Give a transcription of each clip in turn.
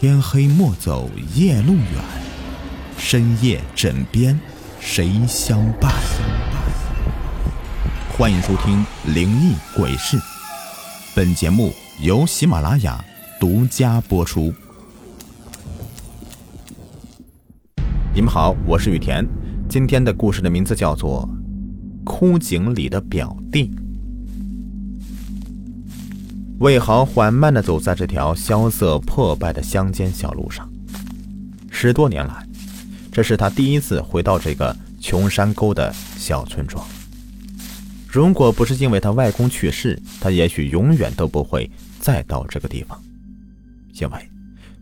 天黑莫走夜路远，深夜枕边谁相伴？欢迎收听《灵异鬼事》，本节目由喜马拉雅独家播出。你们好，我是雨田，今天的故事的名字叫做《枯井里的表弟》。魏豪缓慢的走在这条萧瑟破败的乡间小路上。十多年来，这是他第一次回到这个穷山沟的小村庄。如果不是因为他外公去世，他也许永远都不会再到这个地方。因为，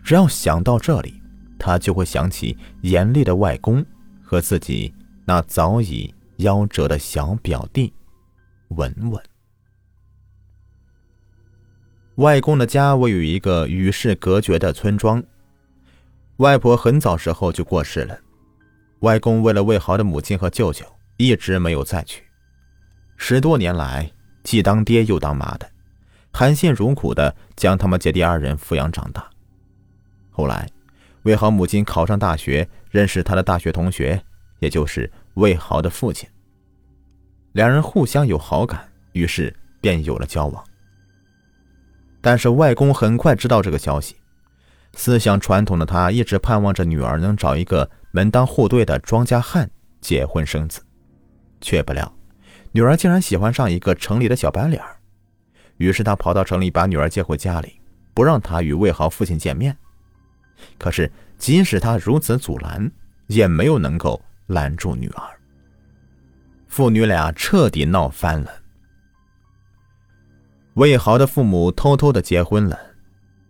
只要想到这里，他就会想起严厉的外公和自己那早已夭折的小表弟文文。外公的家位于一个与世隔绝的村庄。外婆很早时候就过世了，外公为了魏豪的母亲和舅舅，一直没有再娶。十多年来，既当爹又当妈的，含辛茹苦的将他们姐弟二人抚养长大。后来，魏豪母亲考上大学，认识他的大学同学，也就是魏豪的父亲。两人互相有好感，于是便有了交往。但是外公很快知道这个消息，思想传统的他一直盼望着女儿能找一个门当户对的庄稼汉结婚生子，却不料女儿竟然喜欢上一个城里的小白脸于是他跑到城里把女儿接回家里，不让她与魏豪父亲见面。可是即使他如此阻拦，也没有能够拦住女儿。父女俩彻底闹翻了。魏豪的父母偷偷的结婚了，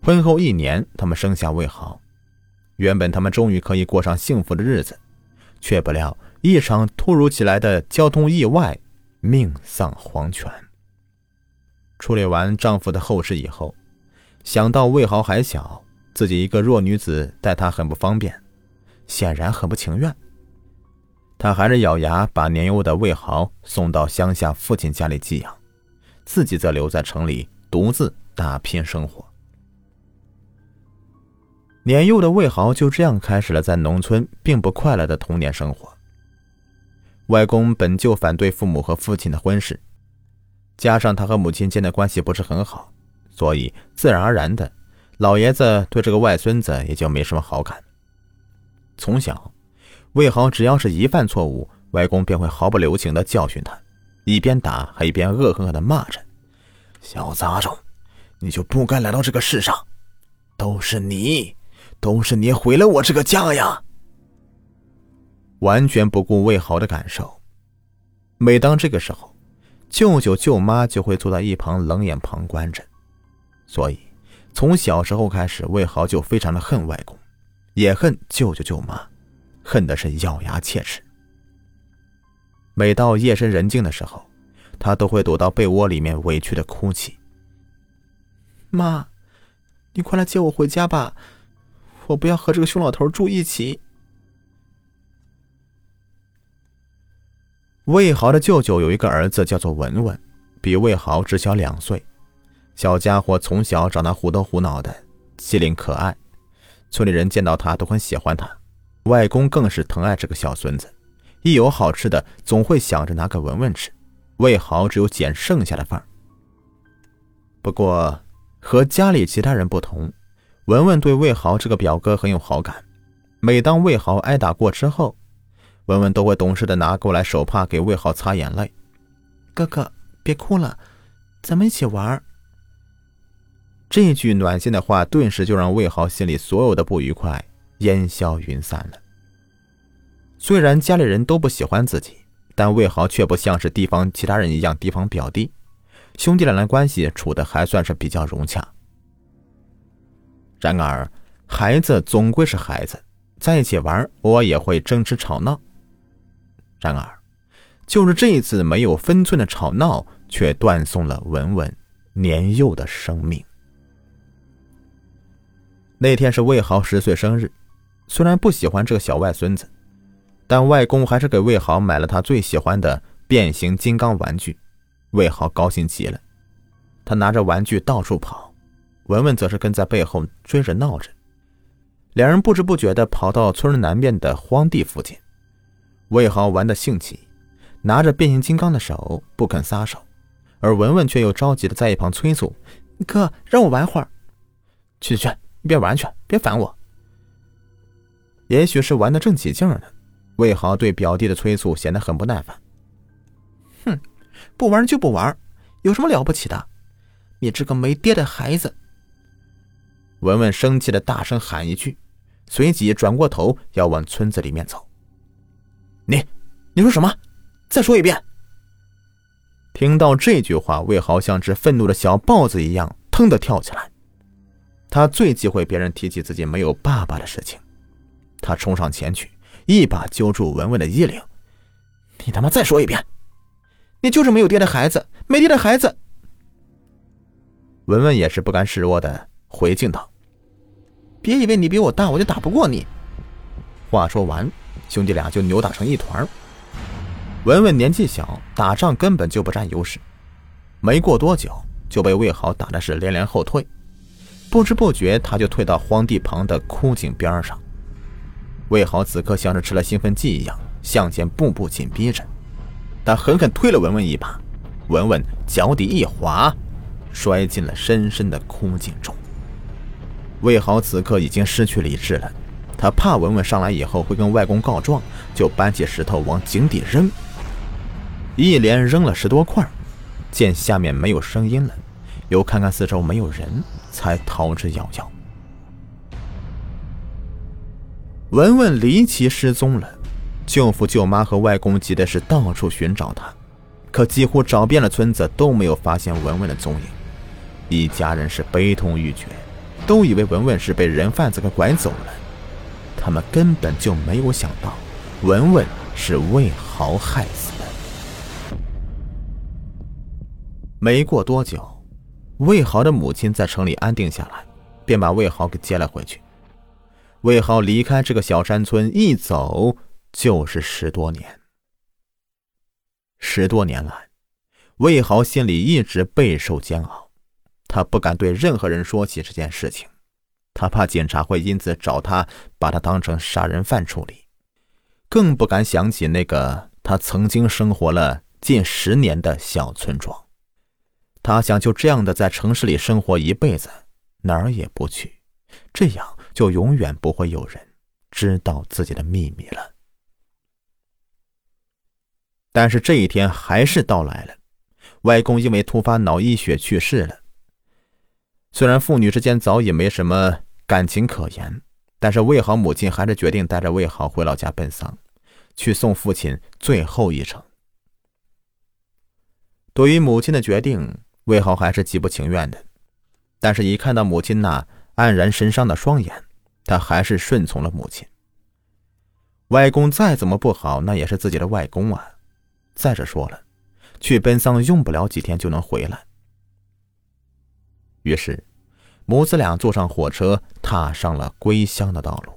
婚后一年，他们生下魏豪。原本他们终于可以过上幸福的日子，却不料一场突如其来的交通意外，命丧黄泉。处理完丈夫的后事以后，想到魏豪还小，自己一个弱女子带他很不方便，显然很不情愿。她还是咬牙把年幼的魏豪送到乡下父亲家里寄养。自己则留在城里独自打拼生活。年幼的魏豪就这样开始了在农村并不快乐的童年生活。外公本就反对父母和父亲的婚事，加上他和母亲间的关系不是很好，所以自然而然的，老爷子对这个外孙子也就没什么好感。从小，魏豪只要是一犯错误，外公便会毫不留情的教训他。一边打还一边恶狠狠的骂着：“小杂种，你就不该来到这个世上，都是你，都是你毁了我这个家呀！”完全不顾魏豪的感受。每当这个时候，舅舅舅妈就会坐在一旁冷眼旁观着。所以，从小时候开始，魏豪就非常的恨外公，也恨舅舅舅妈，恨的是咬牙切齿。每到夜深人静的时候，他都会躲到被窝里面委屈的哭泣。妈，你快来接我回家吧，我不要和这个凶老头住一起。魏豪的舅舅有一个儿子叫做文文，比魏豪只小两岁。小家伙从小长得虎头虎脑的，机灵可爱，村里人见到他都很喜欢他，外公更是疼爱这个小孙子。一有好吃的，总会想着拿给文文吃。魏豪只有捡剩下的饭。不过，和家里其他人不同，文文对魏豪这个表哥很有好感。每当魏豪挨打过之后，文文都会懂事的拿过来手帕给魏豪擦眼泪。哥哥，别哭了，咱们一起玩。这句暖心的话，顿时就让魏豪心里所有的不愉快烟消云散了。虽然家里人都不喜欢自己，但魏豪却不像是地方其他人一样提防表弟，兄弟俩的关系处的还算是比较融洽。然而，孩子总归是孩子，在一起玩偶尔也会争执吵闹。然而，就是这一次没有分寸的吵闹，却断送了文文年幼的生命。那天是魏豪十岁生日，虽然不喜欢这个小外孙子。但外公还是给魏豪买了他最喜欢的变形金刚玩具，魏豪高兴极了，他拿着玩具到处跑，文文则是跟在背后追着闹着。两人不知不觉地跑到村南边的荒地附近。魏豪玩的兴起，拿着变形金刚的手不肯撒手，而文文却又着急的在一旁催促：“哥，让我玩会儿。”“去去去，你别玩去，别烦我。”也许是玩的正起劲呢，魏豪对表弟的催促显得很不耐烦。“哼，不玩就不玩，有什么了不起的？你这个没爹的孩子！”文文生气的大声喊一句，随即转过头要往村子里面走。你，你说什么？再说一遍。听到这句话，魏豪像只愤怒的小豹子一样，腾的跳起来。他最忌讳别人提起自己没有爸爸的事情。他冲上前去，一把揪住文文的衣领：“你他妈再说一遍！你就是没有爹的孩子，没爹的孩子！”文文也是不甘示弱的回敬道：“别以为你比我大，我就打不过你。”话说完。兄弟俩就扭打成一团。文文年纪小，打仗根本就不占优势，没过多久就被魏豪打的是连连后退。不知不觉，他就退到荒地旁的枯井边上。魏豪此刻像是吃了兴奋剂一样，向前步步紧逼着。他狠狠推了文文一把，文文脚底一滑，摔进了深深的枯井中。魏豪此刻已经失去理智了。他怕文文上来以后会跟外公告状，就搬起石头往井底扔，一连扔了十多块，见下面没有声音了，又看看四周没有人，才逃之夭夭。文文离奇失踪了，舅父舅妈和外公急的是到处寻找他，可几乎找遍了村子都没有发现文文的踪影，一家人是悲痛欲绝，都以为文文是被人贩子给拐走了。他们根本就没有想到，文文是魏豪害死的。没过多久，魏豪的母亲在城里安定下来，便把魏豪给接了回去。魏豪离开这个小山村，一走就是十多年。十多年来，魏豪心里一直备受煎熬，他不敢对任何人说起这件事情。他怕警察会因此找他，把他当成杀人犯处理，更不敢想起那个他曾经生活了近十年的小村庄。他想就这样的在城市里生活一辈子，哪儿也不去，这样就永远不会有人知道自己的秘密了。但是这一天还是到来了，外公因为突发脑溢血去世了。虽然父女之间早已没什么。感情可言，但是魏豪母亲还是决定带着魏豪回老家奔丧，去送父亲最后一程。对于母亲的决定，魏豪还是极不情愿的，但是，一看到母亲那黯然神伤的双眼，他还是顺从了母亲。外公再怎么不好，那也是自己的外公啊。再者说了，去奔丧用不了几天就能回来。于是。母子俩坐上火车，踏上了归乡的道路。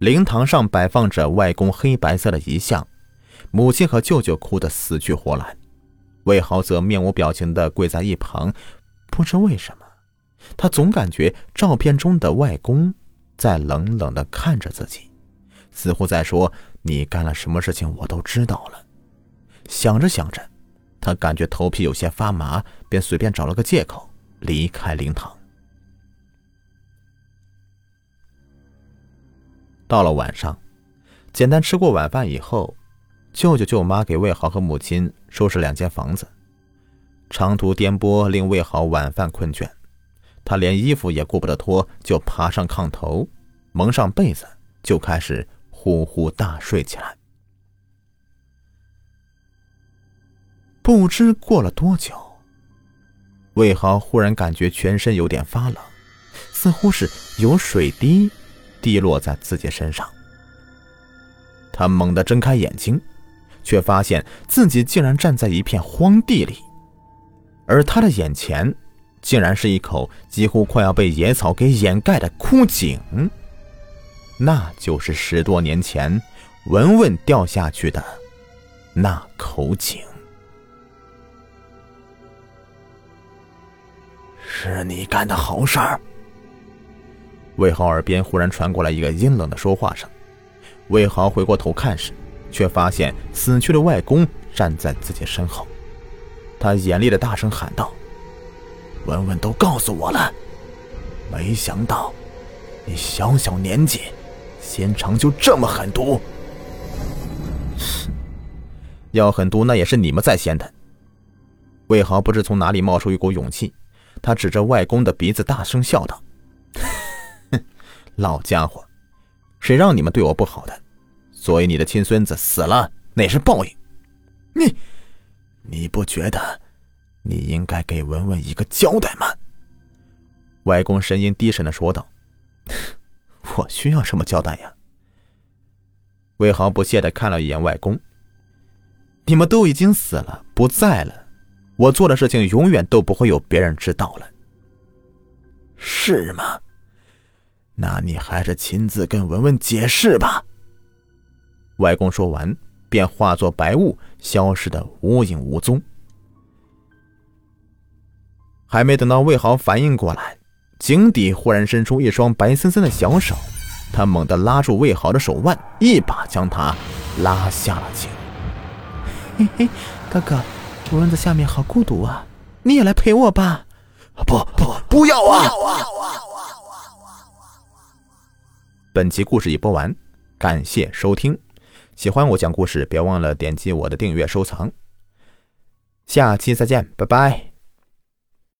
灵堂上摆放着外公黑白色的遗像，母亲和舅舅哭得死去活来，魏豪则面无表情的跪在一旁。不知为什么，他总感觉照片中的外公在冷冷的看着自己，似乎在说：“你干了什么事情，我都知道了。”想着想着。他感觉头皮有些发麻，便随便找了个借口离开灵堂。到了晚上，简单吃过晚饭以后，舅舅舅妈给魏豪和母亲收拾两间房子。长途颠簸令魏豪晚饭困倦，他连衣服也顾不得脱，就爬上炕头，蒙上被子，就开始呼呼大睡起来。不知过了多久，魏豪忽然感觉全身有点发冷，似乎是有水滴滴落在自己身上。他猛地睁开眼睛，却发现自己竟然站在一片荒地里，而他的眼前竟然是一口几乎快要被野草给掩盖的枯井。那就是十多年前文文掉下去的那口井。是你干的好事儿。魏豪耳边忽然传过来一个阴冷的说话声。魏豪回过头看时，却发现死去的外公站在自己身后。他严厉的大声喊道：“文文都告诉我了，没想到你小小年纪，心肠就这么狠毒。要狠毒，那也是你们在先的。”魏豪不知从哪里冒出一股勇气，他指着外公的鼻子大声笑道：“ 老家伙，谁让你们对我不好的？所以你的亲孙子死了，那是报应。你，你不觉得你应该给文文一个交代吗？”外公声音低沉的说道：“ 我需要什么交代呀？”魏豪不屑的看了一眼外公：“你们都已经死了，不在了。”我做的事情永远都不会有别人知道了，是吗？那你还是亲自跟文文解释吧。外公说完，便化作白雾，消失的无影无踪。还没等到魏豪反应过来，井底忽然伸出一双白森森的小手，他猛地拉住魏豪的手腕，一把将他拉下了井。嘿嘿，哥哥。主人在下面好孤独啊，你也来陪我吧！不不不要啊！本集故事已播完，感谢收听。喜欢我讲故事，别忘了点击我的订阅收藏。下期再见，拜拜。